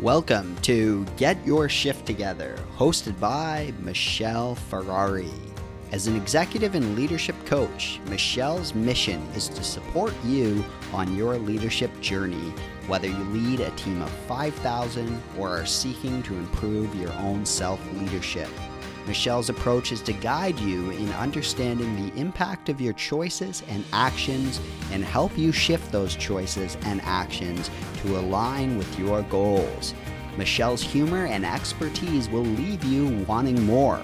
Welcome to Get Your Shift Together, hosted by Michelle Ferrari. As an executive and leadership coach, Michelle's mission is to support you on your leadership journey, whether you lead a team of 5,000 or are seeking to improve your own self leadership. Michelle's approach is to guide you in understanding the impact of your choices and actions and help you shift those choices and actions to align with your goals. Michelle's humor and expertise will leave you wanting more.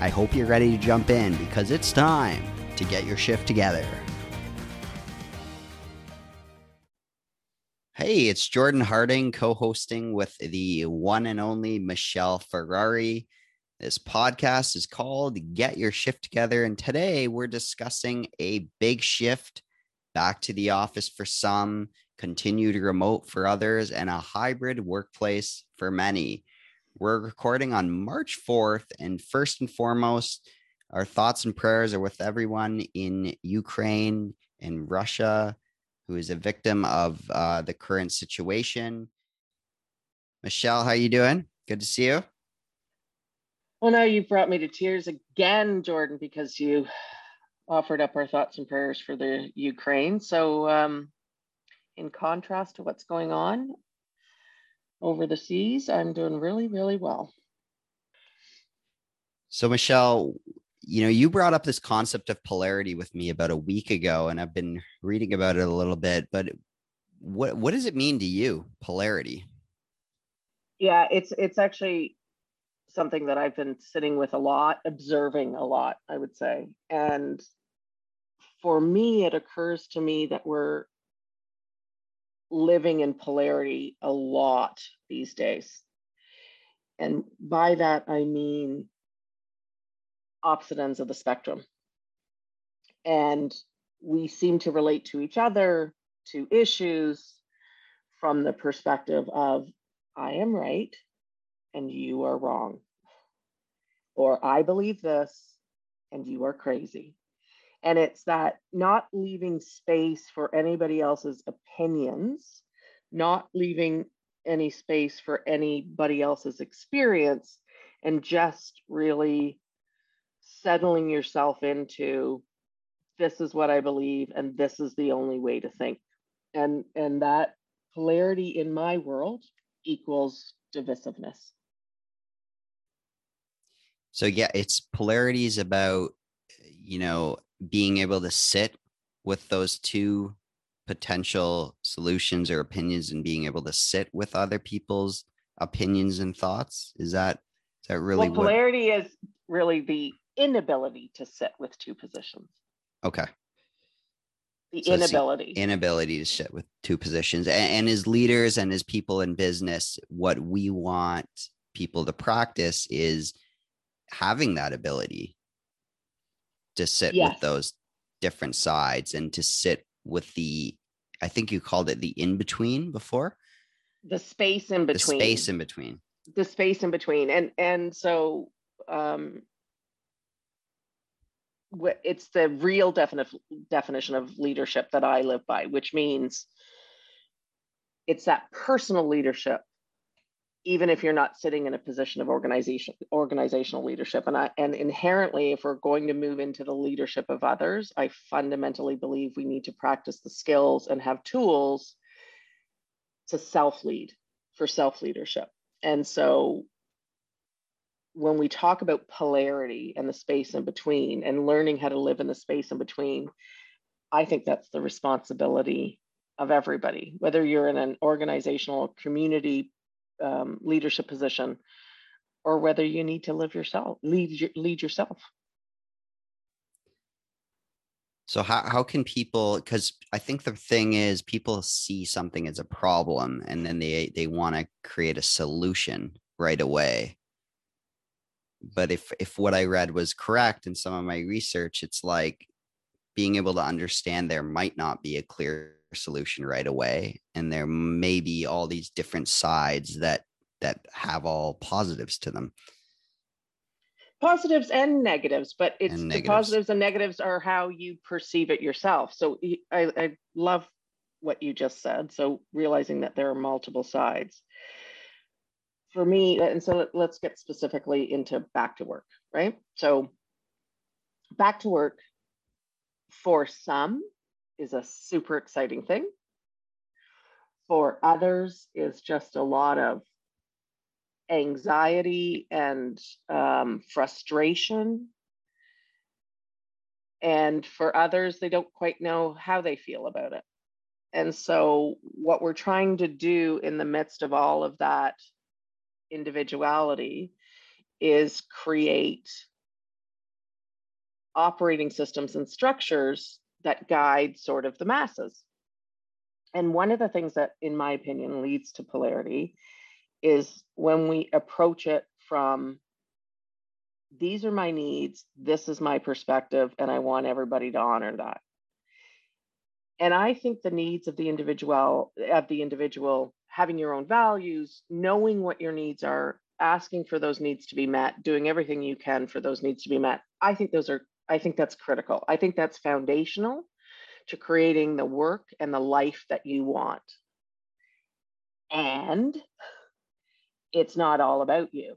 I hope you're ready to jump in because it's time to get your shift together. Hey, it's Jordan Harding co hosting with the one and only Michelle Ferrari. This podcast is called Get Your Shift Together. And today we're discussing a big shift back to the office for some, continued remote for others, and a hybrid workplace for many. We're recording on March 4th. And first and foremost, our thoughts and prayers are with everyone in Ukraine and Russia who is a victim of uh, the current situation. Michelle, how are you doing? Good to see you. Well, now you've brought me to tears again, Jordan, because you offered up our thoughts and prayers for the Ukraine. So, um, in contrast to what's going on over the seas, I'm doing really, really well. So, Michelle, you know, you brought up this concept of polarity with me about a week ago, and I've been reading about it a little bit. But what what does it mean to you, polarity? Yeah, it's it's actually something that I've been sitting with a lot, observing a lot, I would say. And for me, it occurs to me that we're living in polarity a lot these days. And by that, I mean opposite ends of the spectrum. And we seem to relate to each other, to issues from the perspective of, I am right and you are wrong. Or I believe this and you are crazy. And it's that not leaving space for anybody else's opinions, not leaving any space for anybody else's experience, and just really settling yourself into this is what I believe and this is the only way to think. And and that polarity in my world equals divisiveness. So yeah, it's polarities about you know being able to sit with those two potential solutions or opinions and being able to sit with other people's opinions and thoughts. Is that is that really well, polarity what... is really the inability to sit with two positions. Okay. The so inability. The inability to sit with two positions. And, and as leaders and as people in business, what we want people to practice is having that ability to sit yes. with those different sides and to sit with the i think you called it the in between before? The space in between. the space in between. The space in between. And and so um it's the real definition definition of leadership that i live by which means it's that personal leadership even if you're not sitting in a position of organization organizational leadership. And I, and inherently if we're going to move into the leadership of others i fundamentally believe we need to practice the skills and have tools to self lead for self leadership and so when we talk about polarity and the space in between and learning how to live in the space in between i think that's the responsibility of everybody whether you're in an organizational community um, leadership position or whether you need to live yourself lead lead yourself. So how, how can people because i think the thing is people see something as a problem and then they they want to create a solution right away. But if if what i read was correct in some of my research it's like being able to understand there might not be a clear solution right away. And there may be all these different sides that that have all positives to them. Positives and negatives but it's negatives. the positives and negatives are how you perceive it yourself. So I, I love what you just said. So realizing that there are multiple sides. For me, uh, and so let's get specifically into back to work, right? So, back to work for some is a super exciting thing. For others, is just a lot of anxiety and um, frustration. And for others, they don't quite know how they feel about it. And so, what we're trying to do in the midst of all of that individuality is create operating systems and structures that guide sort of the masses. And one of the things that, in my opinion, leads to polarity is when we approach it from these are my needs, this is my perspective, and I want everybody to honor that and i think the needs of the individual of the individual having your own values knowing what your needs are asking for those needs to be met doing everything you can for those needs to be met i think those are i think that's critical. I think that's foundational to creating the work and the life that you want. And it's not all about you.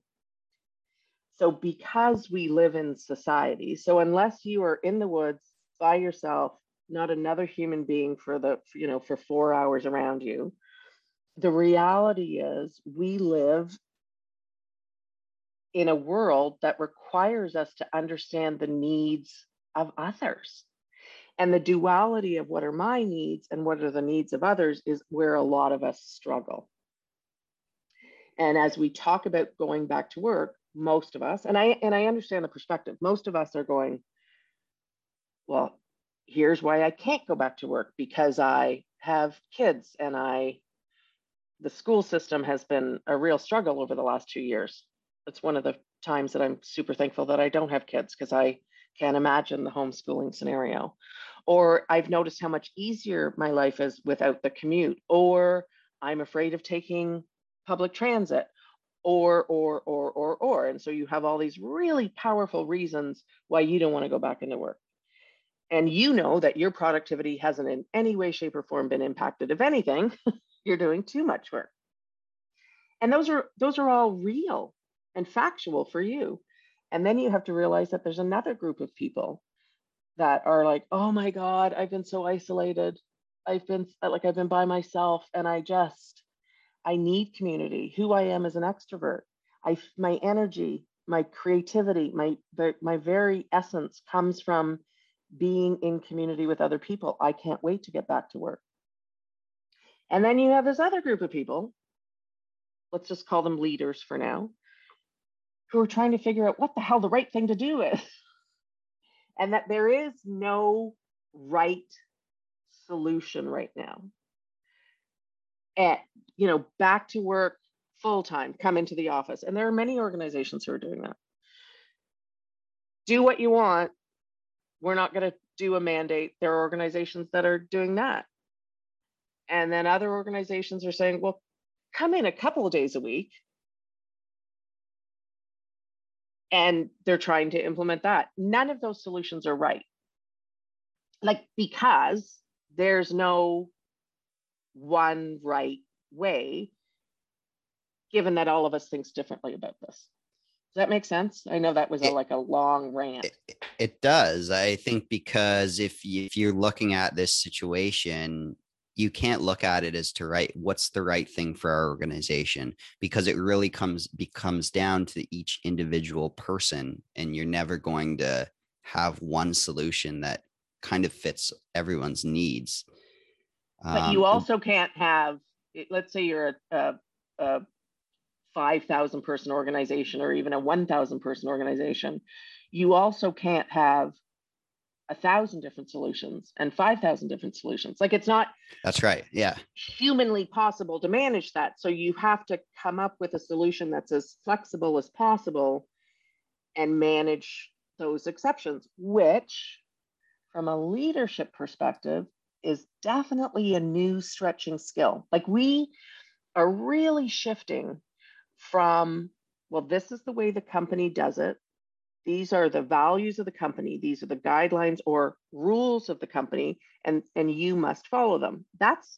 So because we live in society so unless you are in the woods by yourself not another human being for the you know for 4 hours around you the reality is we live in a world that requires us to understand the needs of others and the duality of what are my needs and what are the needs of others is where a lot of us struggle and as we talk about going back to work most of us and i and i understand the perspective most of us are going well here's why I can't go back to work because I have kids and I the school system has been a real struggle over the last 2 years. It's one of the times that I'm super thankful that I don't have kids because I can't imagine the homeschooling scenario. Or I've noticed how much easier my life is without the commute or I'm afraid of taking public transit or or or or or. And so you have all these really powerful reasons why you don't want to go back into work. And you know that your productivity hasn't in any way shape or form been impacted. If anything you're doing too much work. And those are those are all real and factual for you. And then you have to realize that there's another group of people that are like oh my god i've been so isolated. I've been like i've been by myself and i just i need community. Who i am as an extrovert i my energy my creativity my my very essence comes from being in community with other people. I can't wait to get back to work. And then you have this other group of people, let's just call them leaders for now, who are trying to figure out what the hell the right thing to do is. and that there is no right solution right now. At, you know, back to work full time, come into the office. And there are many organizations who are doing that. Do what you want, we're not going to do a mandate. There are organizations that are doing that. And then other organizations are saying, well, come in a couple of days a week. And they're trying to implement that. None of those solutions are right. Like, because there's no one right way, given that all of us thinks differently about this Does that make sense? I know that was a, like a long rant. It, it does. I think because if you, if you're looking at this situation, you can't look at it as to right what's the right thing for our organization because it really comes becomes down to each individual person and you're never going to have one solution that kind of fits everyone's needs. But you um, also can't have let's say you're a, a, a 5,000 person organization or even a 1,000 person organization, you also can't have a thousand different solutions and 5,000 different solutions. Like it's not. That's right. Yeah. Humanly possible to manage that. So you have to come up with a solution that's as flexible as possible and manage those exceptions, which from a leadership perspective is definitely a new stretching skill. Like we are really shifting from, well, this is the way the company does it. These are the values of the company. These are the guidelines or rules of the company, and, and you must follow them. That's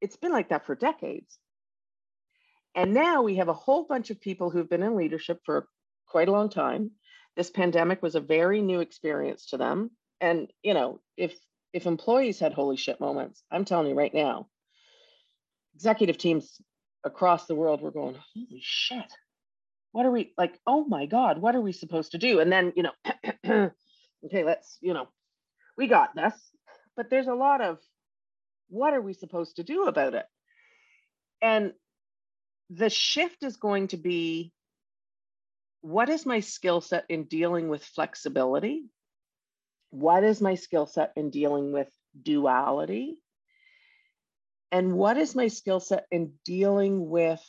it's been like that for decades. And now we have a whole bunch of people who've been in leadership for quite a long time. This pandemic was a very new experience to them. And, you know, if if employees had holy shit moments, I'm telling you right now, executive teams across the world were going, holy shit, what are we like? Oh my God, what are we supposed to do? And then, you know, okay, let's, you know, we got this. But there's a lot of what are we supposed to do about it? And the shift is going to be what is my skill set in dealing with flexibility? What is my skill set in dealing with duality? And what is my skill set in dealing with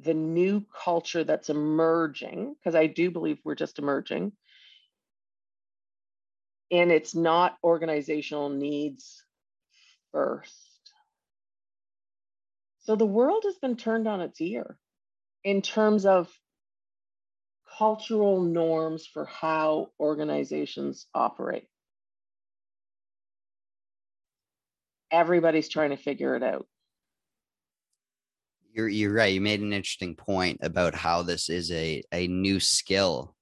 the new culture that's emerging? Because I do believe we're just emerging. And it's not organizational needs first. So the world has been turned on its ear in terms of cultural norms for how organizations operate. Everybody's trying to figure it out. You're, you're right. You made an interesting point about how this is a, a new skill.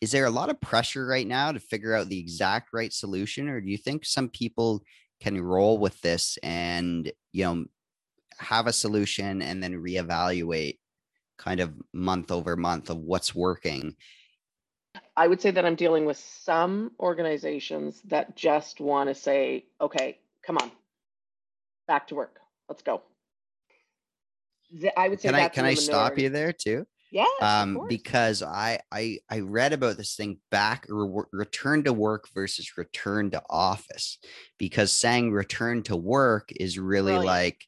Is there a lot of pressure right now to figure out the exact right solution? Or do you think some people can roll with this and, you know, have a solution and then reevaluate kind of month over month of what's working. I would say that I'm dealing with some organizations that just want to say, okay, come on, back to work. Let's go. I would say can I can I stop you there too? Yeah. Um, because I I I read about this thing back re- return to work versus return to office because saying return to work is really Brilliant. like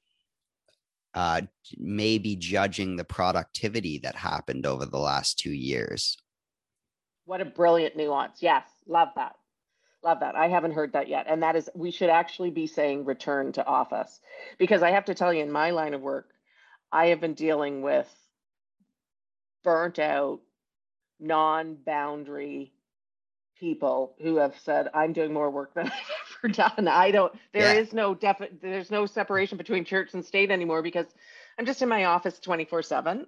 uh, maybe judging the productivity that happened over the last two years. What a brilliant nuance. Yes, love that. Love that. I haven't heard that yet. And that is, we should actually be saying return to office because I have to tell you, in my line of work, I have been dealing with burnt out, non boundary people who have said i'm doing more work than i've ever done. I don't There yeah. is no definite there's no separation between church and state anymore because i'm just in my office 24 7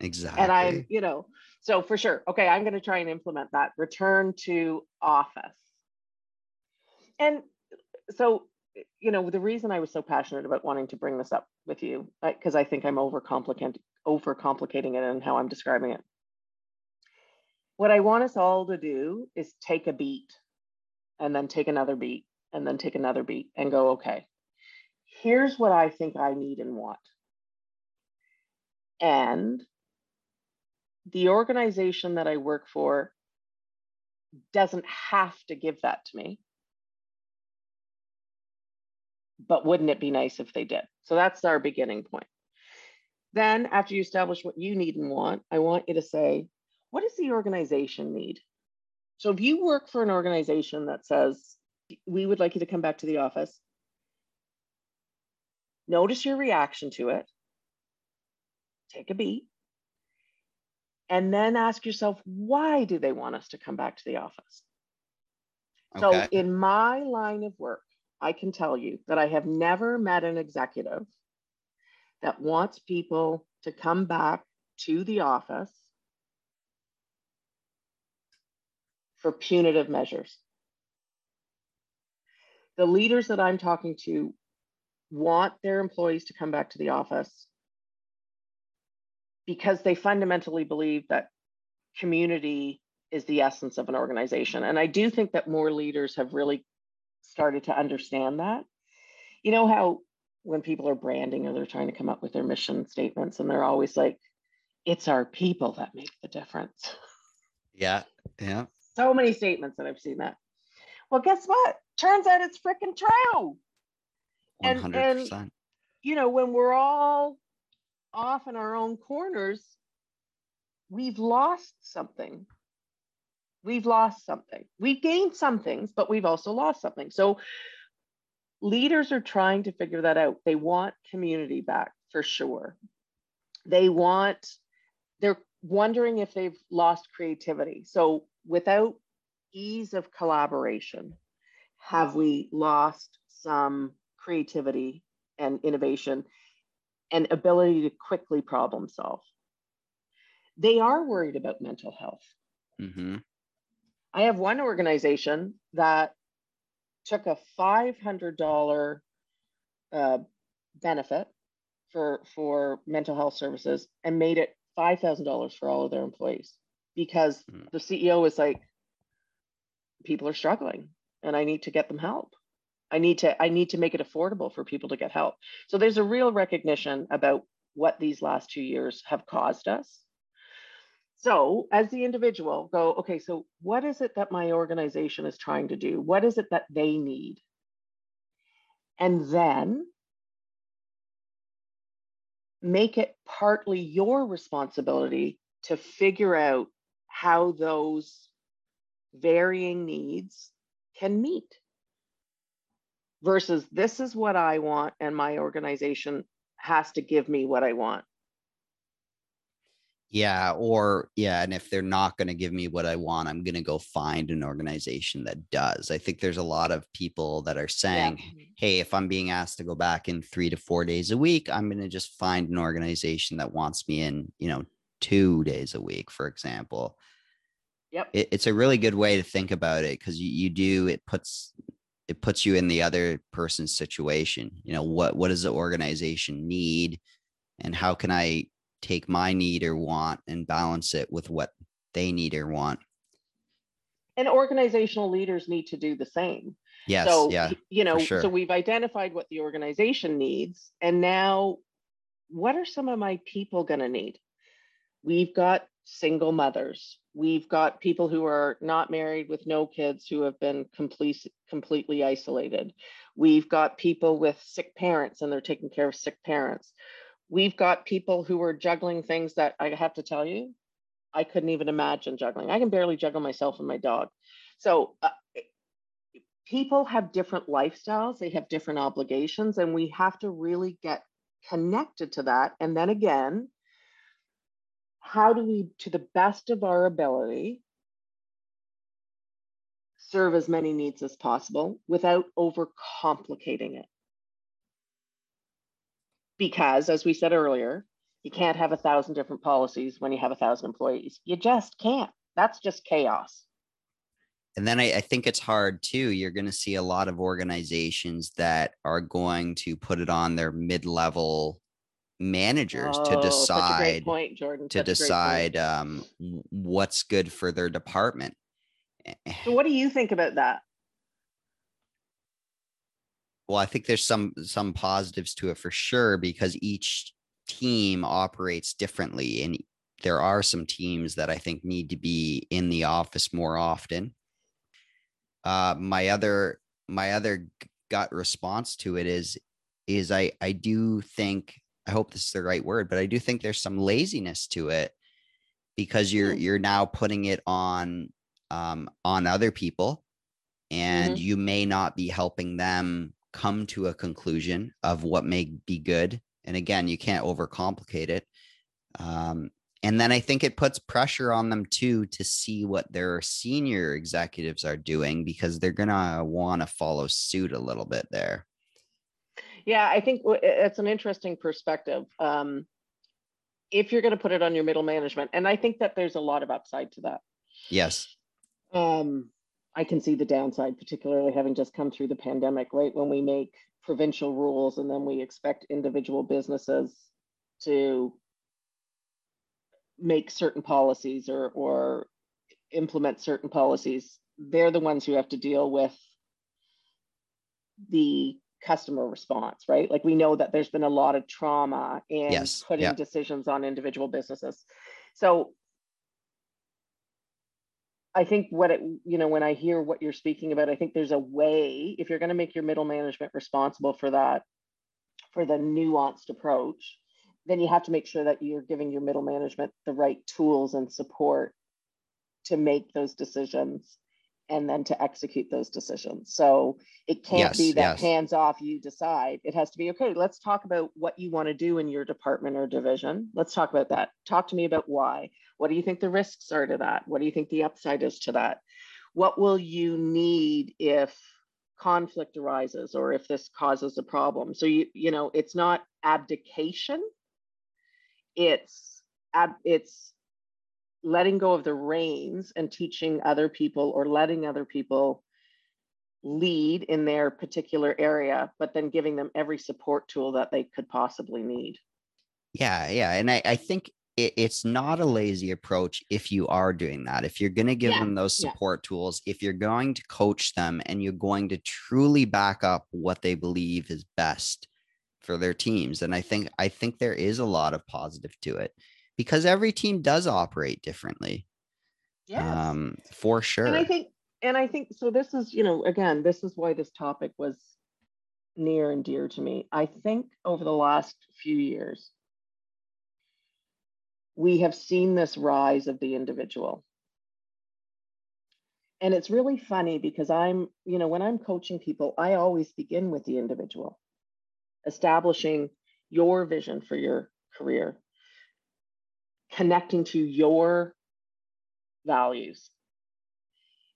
exactly and i'm you know so for sure. Okay i'm going to try and implement that. Return to office. And so you know the reason i was so passionate about wanting to bring this up with you because i think i'm overcomplicating it and how i'm describing it what I want us all to do is take a beat and then take another beat and then take another beat and go, okay, here's what I think I need and want. And the organization that I work for doesn't have to give that to me. But wouldn't it be nice if they did? So that's our beginning point. Then, after you establish what you need and want, I want you to say, what does the organization need? So if you work for an organization that says, we would like you to come back to the office, notice your reaction to it, take a beat, and then ask yourself, why do they want us to come back to the office? Okay. So in my line of work, I can tell you that I have never met an executive that wants people to come back to the office for punitive measures. The leaders that I'm talking to want their employees to come back to the office because they fundamentally believe that community is the essence of an organization. And I do think that more leaders have really started to understand that. You know how when people are branding or they're trying to come up with their mission statements and they're always like, it's our people that make the difference. Yeah. Yeah so many statements that I've seen that. Well, guess what? Turns out it's freaking true. 100%. And, and you know, when we're all off in our own corners, we've lost something. We've lost something. We've gained some things, but we've also lost something. So leaders are trying to figure that out. They want community back for sure. They want, they're wondering if they've lost creativity. So without ease of collaboration, have we lost some creativity and innovation and ability to quickly problem solve. They are worried about mental health. Mm-hmm. I have one organization that took a $500 uh, benefit for for mental health services and made it $5,000 for all of their employees because mm. the CEO was like, people are struggling and I need to get them help. I need to I need to make it affordable for people to get help. So there's a real recognition about what these last two years have caused us. So, as the individual, go, okay, so what is it that my organization is trying to do? What is it that they need? And then make it partly your responsibility to figure out how those varying needs can meet versus this is what I want and my organization has to give me what I want. Yeah, or yeah, and if they're not going to give me what I want, I'm going to go find an organization that does. I think there's a lot of people that are saying, yeah. "Hey, if I'm being asked to go back in 3 to 4 days a week, I'm going to just find an organization that wants me in, you know, 2 days a week, for example." Yep. It, it's a really good way to think about it because you, you do it puts it puts you in the other person's situation. You know, what what does the organization need and how can I take my need or want and balance it with what they need or want. And organizational leaders need to do the same. Yes. So, yeah, you know, sure. so we've identified what the organization needs. And now, what are some of my people going to need? We've got single mothers. We've got people who are not married with no kids who have been complete, completely isolated. We've got people with sick parents and they're taking care of sick parents we've got people who are juggling things that I have to tell you, I couldn't even imagine juggling. I can barely juggle myself and my dog. So uh, people have different lifestyles, they have different obligations, and we have to really get connected to that. And then again, how do we, to the best of our ability, serve as many needs as possible without overcomplicating it? Because as we said earlier you can't have a thousand different policies when you have a thousand employees. You just can't. That's just chaos. And then I, I think it's hard too. You're going to see a lot of organizations that are going to put it on their mid-level managers oh, to decide point, Jordan. to decide um, what's good for their department. So what do you think about that well, I think there's some some positives to it for sure because each team operates differently and there are some teams that I think need to be in the office more often. Uh, my other my other gut response to it is is I I do think I hope this is the right word, but I do think there's some laziness to it because you're mm. you're now putting it on um, on other people, and mm-hmm. you may not be helping them come to a conclusion of what may be good. And again, you can't overcomplicate it. Um, and then I think it puts pressure on them too to see what their senior executives are doing because they're going to want to follow suit a little bit there. Yeah, I think it's an interesting perspective. Um, if you're going to put it on your middle management, and I think that there's a lot of upside to that. Yes. Um, I can see the downside, particularly having just come through the pandemic, right? When we make provincial rules and then we expect individual businesses to make certain policies or, or implement certain policies, they're the ones who have to deal with the customer response, right? Like we know that there's been a lot of trauma in yes. putting yeah. decisions on individual businesses. So I think what it, you know, when I hear what you're speaking about, I think there's a way, if you're going to make your middle management responsible for that, for the nuanced approach, then you have to make sure that you're giving your middle management the right tools and support to make those decisions and then to execute those decisions. So it can't yes, be that yes. hands off, you decide. It has to be okay, let's talk about what you want to do in your department or division. Let's talk about that. Talk to me about why. What do you think the risks are to that? What do you think the upside is to that? What will you need if conflict arises or if this causes a problem. So you you know, it's not abdication. It's ab, it's letting go of the reins and teaching other people or letting other people lead in their particular area, but then giving them every support tool that they could possibly need. Yeah, yeah. And I, I think it, it's not a lazy approach if you are doing that. If you're going to give yeah, them those support yeah. tools, if you're going to coach them and you're going to truly back up what they believe is best for their teams. And I think I think there is a lot of positive to it because every team does operate differently. Yeah. Um, for sure. And I think and I think so this is, you know, again, this is why this topic was near and dear to me. I think over the last few years, we have seen this rise of the individual. And it's really funny because I'm, you know, when I'm coaching people, I always begin with the individual, establishing your vision for your career, connecting to your values,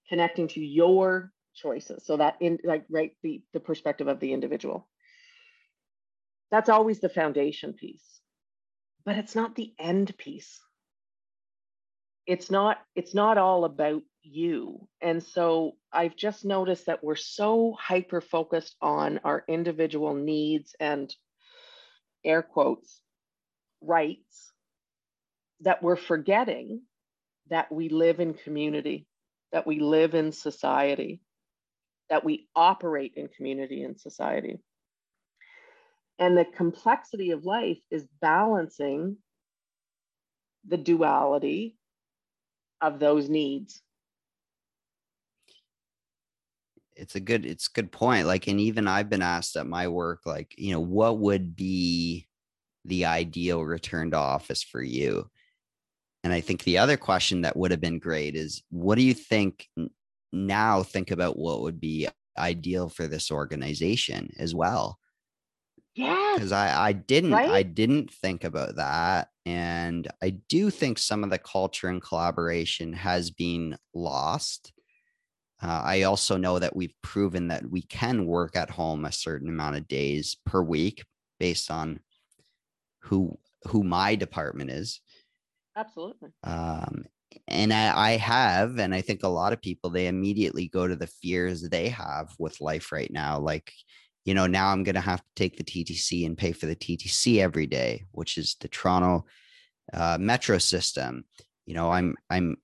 connecting to your choices. So that in like right the, the perspective of the individual. That's always the foundation piece but it's not the end piece. It's not it's not all about you. And so i've just noticed that we're so hyper focused on our individual needs and air quotes rights that we're forgetting that we live in community that we live in society that we operate in community and society and the complexity of life is balancing the duality of those needs. It's a good it's a good point. Like and even I've been asked at my work like, you know, what would be the ideal return to office for you? And I think the other question that would have been great is what do you think now think about what would be ideal for this organization as well? Yeah. Because I, I didn't right? I didn't think about that. And I do think some of the culture and collaboration has been lost. Uh, I also know that we've proven that we can work at home a certain amount of days per week based on who who my department is. Absolutely. Um, and I, I have, and I think a lot of people they immediately go to the fears they have with life right now, like you know, now I'm going to have to take the TTC and pay for the TTC every day, which is the Toronto uh, metro system. You know, I'm, I'm,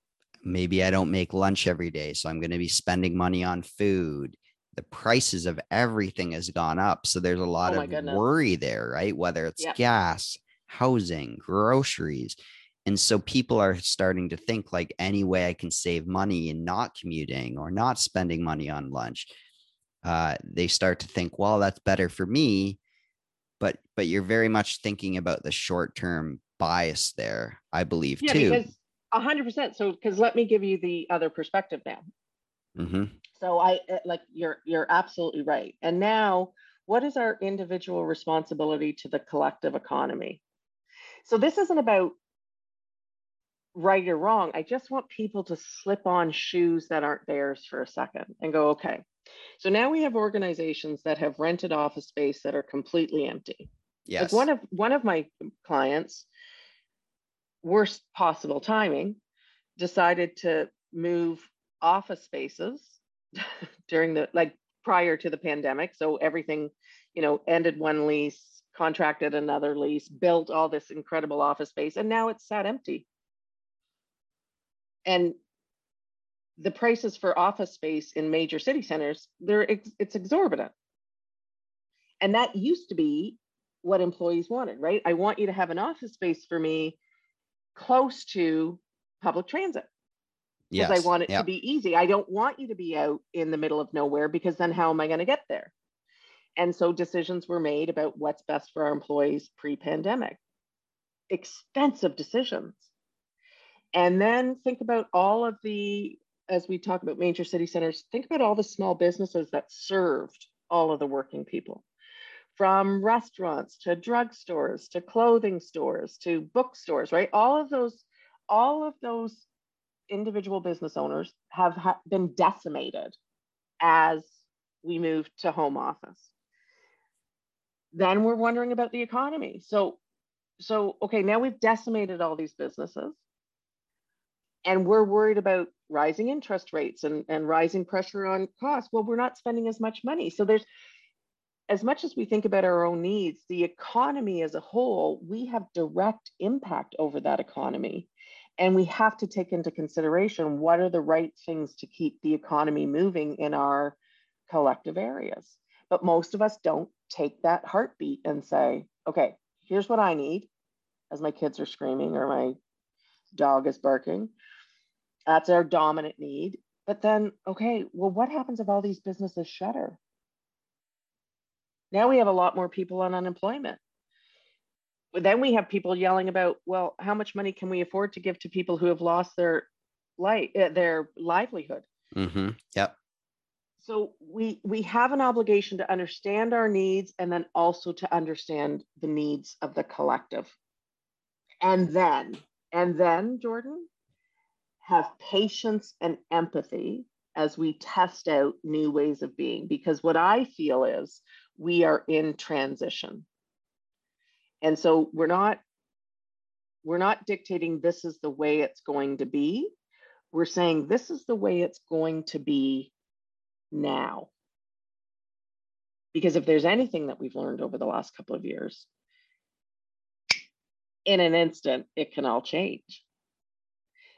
maybe I don't make lunch every day. So I'm going to be spending money on food. The prices of everything has gone up. So there's a lot oh of goodness. worry there, right? Whether it's yep. gas, housing, groceries. And so people are starting to think like any way I can save money and not commuting or not spending money on lunch uh, they start to think, well, that's better for me. But but you're very much thinking about the short term bias there, I believe yeah, too. Because hundred percent. So because let me give you the other perspective now. Mm-hmm. So I uh, like you're you're absolutely right. And now, what is our individual responsibility to the collective economy? So this isn't about right or wrong. I just want people to slip on shoes that aren't theirs for a second and go, okay, so now we have organizations that have rented office space that are completely empty. Yes. Like one of one of my clients, worst possible timing, decided to move office spaces during the like prior to the pandemic. So everything, you know, ended one lease, contracted another lease, built all this incredible office space, and now it's sat empty. And the prices for office space in major city centers, they're it's exorbitant. And that used to be what employees wanted, right? I want you to have an office space for me close to public transit. Because yes. I want it yep. to be easy. I don't want you to be out in the middle of nowhere because then how am I going to get there? And so decisions were made about what's best for our employees pre pandemic. Expensive decisions. And then think about all of the as we talk about major city centers, think about all the small businesses that served all of the working people from restaurants to drugstores to clothing stores to bookstores, right? All of those, all of those individual business owners have ha- been decimated as we move to home office. Then we're wondering about the economy. So, so okay, now we've decimated all these businesses and we're worried about rising interest rates and, and rising pressure on costs. Well, we're not spending as much money. So there's as much as we think about our own needs, the economy as a whole, we have direct impact over that economy. And we have to take into consideration what are the right things to keep the economy moving in our collective areas. But most of us don't take that heartbeat and say, okay, here's what I need as my kids are screaming or my dog is barking. That's our dominant need. But then, okay, well, what happens if all these businesses shutter? Now we have a lot more people on unemployment. But then we have people yelling about, well, how much money can we afford to give to people who have lost their light, uh, their livelihood? Mm-hmm. Yep. So we we have an obligation to understand our needs and then also to understand the needs of the collective. And then, and then, Jordan, have patience and empathy as we test out new ways of being. Because what I feel is we are in transition. And so we're not we're not dictating this is the way it's going to be. We're saying this is the way it's going to be now. Because if there's anything that we've learned over the last couple of years, in an instant, it can all change.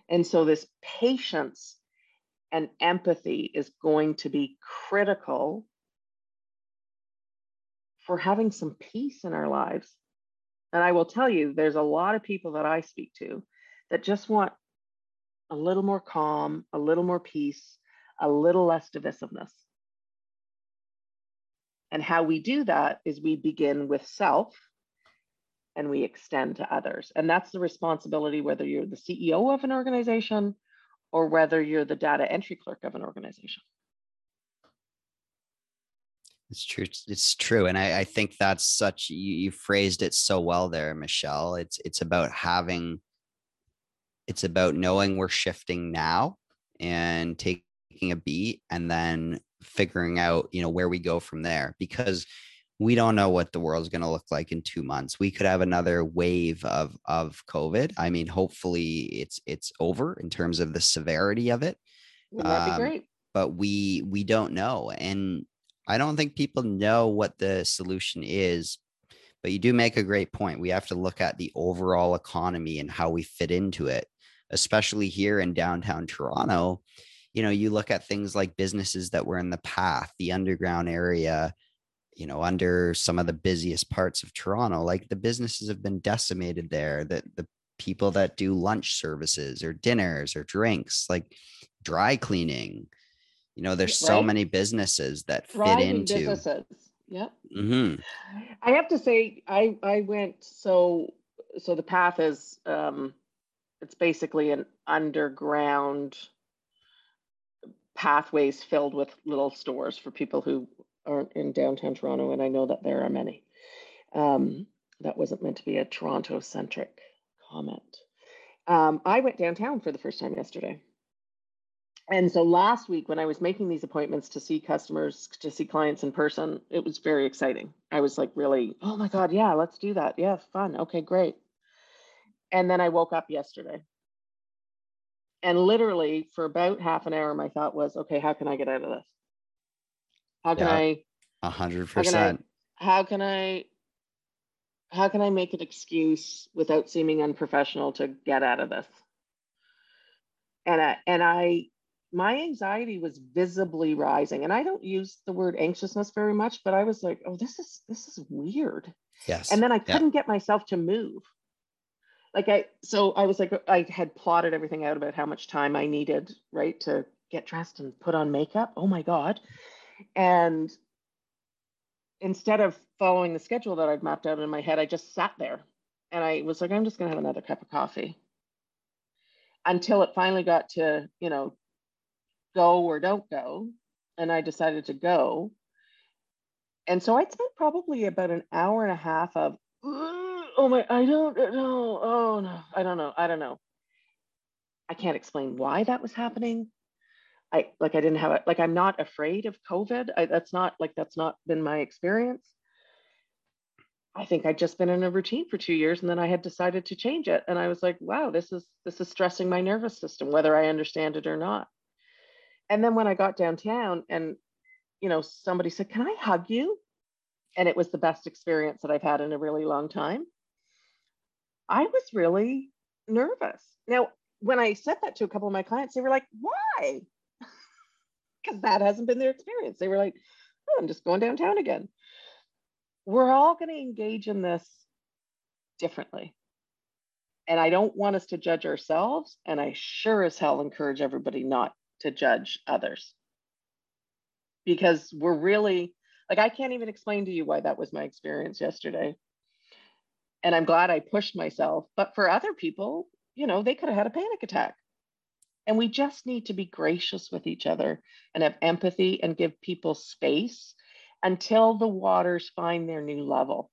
And so, this patience and empathy is going to be critical for having some peace in our lives. And I will tell you, there's a lot of people that I speak to that just want a little more calm, a little more peace, a little less divisiveness. And how we do that is we begin with self and we extend to others. And that's the responsibility, whether you're the CEO of an organization or whether you're the data entry clerk of an organization. It's true. It's true. And I, I think that's such, you, you phrased it so well there, Michelle. It's, it's about having, it's about knowing we're shifting now and taking a beat and then figuring out, you know, where we go from there because we don't know what the world's going to look like in two months. We could have another wave of of COVID. I mean, hopefully it's it's over in terms of the severity of it. That'd um, be great. But we we don't know, and I don't think people know what the solution is. But you do make a great point. We have to look at the overall economy and how we fit into it, especially here in downtown Toronto. You know, you look at things like businesses that were in the path, the underground area you know under some of the busiest parts of toronto like the businesses have been decimated there that the people that do lunch services or dinners or drinks like dry cleaning you know there's right. so many businesses that fit into businesses. yep mm-hmm. i have to say i i went so so the path is um it's basically an underground pathways filled with little stores for people who aren't in downtown Toronto, and I know that there are many. Um, that wasn't meant to be a Toronto centric comment. Um, I went downtown for the first time yesterday. And so last week, when I was making these appointments to see customers, to see clients in person, it was very exciting. I was like, really, oh my God, yeah, let's do that. Yeah, fun. Okay, great. And then I woke up yesterday. And literally, for about half an hour, my thought was, okay, how can I get out of this? How can yeah, I? A hundred percent. How can I? How can I make an excuse without seeming unprofessional to get out of this? And I, and I, my anxiety was visibly rising, and I don't use the word anxiousness very much, but I was like, oh, this is this is weird. Yes. And then I couldn't get myself to move like I so I was like I had plotted everything out about how much time I needed, right, to get dressed and put on makeup. Oh my god. And instead of following the schedule that I'd mapped out in my head, I just sat there and I was like, I'm just going to have another cup of coffee until it finally got to, you know, go or don't go. And I decided to go. And so I'd spent probably about an hour and a half of, oh my, I don't know. Oh no, I don't know. I don't know. I can't explain why that was happening. I like I didn't have it. Like I'm not afraid of COVID. I, that's not like that's not been my experience. I think I'd just been in a routine for two years and then I had decided to change it. And I was like, wow, this is this is stressing my nervous system, whether I understand it or not. And then when I got downtown and you know, somebody said, Can I hug you? And it was the best experience that I've had in a really long time. I was really nervous. Now, when I said that to a couple of my clients, they were like, Why? Because that hasn't been their experience. They were like, oh, I'm just going downtown again we're all going to engage in this differently. And I don't want us to judge ourselves. And I sure as hell encourage everybody not to judge others. Because we're really, like, I can't even explain to you why that was my experience yesterday. And I'm glad I pushed myself. But for other people, you know, they could have had a panic attack. And we just need to be gracious with each other and have empathy and give people space until the waters find their new level,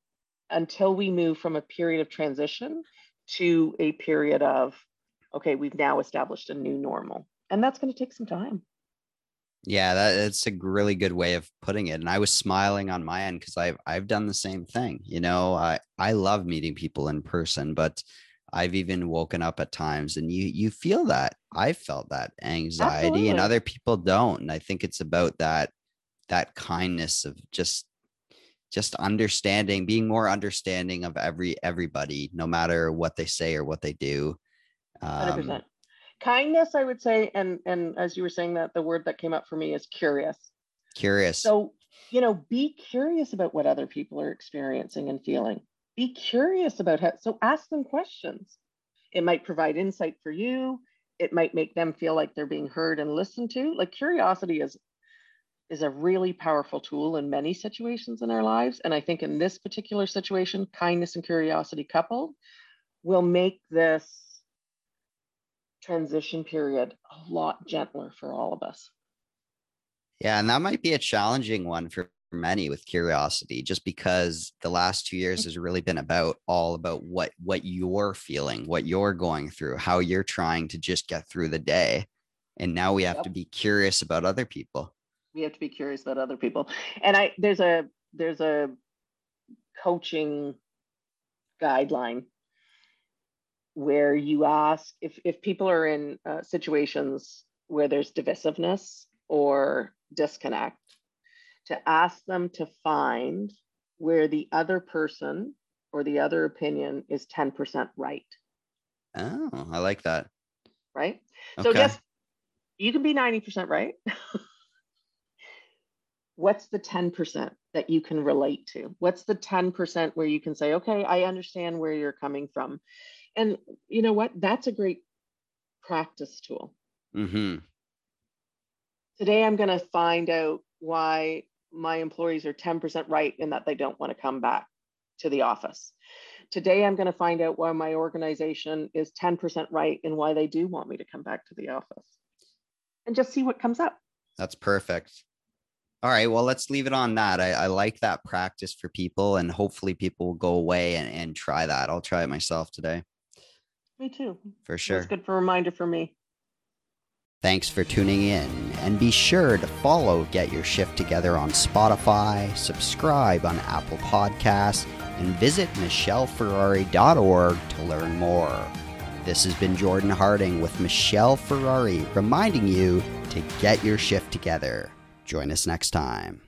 until we move from a period of transition to a period of, okay, we've now established a new normal. And that's going to take some time. Yeah, that, that's a really good way of putting it. And I was smiling on my end because I've I've done the same thing. You know, I I love meeting people in person, but I've even woken up at times and you you feel that. I felt that anxiety Absolutely. and other people don't. And I think it's about that that kindness of just just understanding being more understanding of every everybody no matter what they say or what they do um, 100%. kindness i would say and and as you were saying that the word that came up for me is curious curious so you know be curious about what other people are experiencing and feeling be curious about how so ask them questions it might provide insight for you it might make them feel like they're being heard and listened to like curiosity is is a really powerful tool in many situations in our lives. And I think in this particular situation, kindness and curiosity coupled will make this transition period a lot gentler for all of us. Yeah, and that might be a challenging one for many with curiosity just because the last 2 years has really been about all about what what you're feeling, what you're going through, how you're trying to just get through the day. And now we have yep. to be curious about other people we have to be curious about other people and i there's a there's a coaching guideline where you ask if if people are in uh, situations where there's divisiveness or disconnect to ask them to find where the other person or the other opinion is 10% right oh i like that right okay. so just you can be 90% right what's the 10% that you can relate to? What's the 10% where you can say, okay, I understand where you're coming from? And you know what? That's a great practice tool. Mm-hmm. Today, I'm going to find out why my employees are 10% right in that they don't want to come back to the office. Today, I'm going to find out why my organization is 10% right and why they do want me to come back to the office and just see what comes up. That's perfect. All right. Well, let's leave it on that. I, I, like that practice for people, and hopefully, people will go away and, and try that. I'll try it myself today. Me too. For sure. It's good for a reminder for me. Thanks for tuning in, and be sure to follow Get Your Shift Together on Spotify, subscribe on Apple Podcasts, and visit michelleferrari.org to learn more. This has been Jordan Harding with Michelle Ferrari reminding you to get your shift together. Join us next time.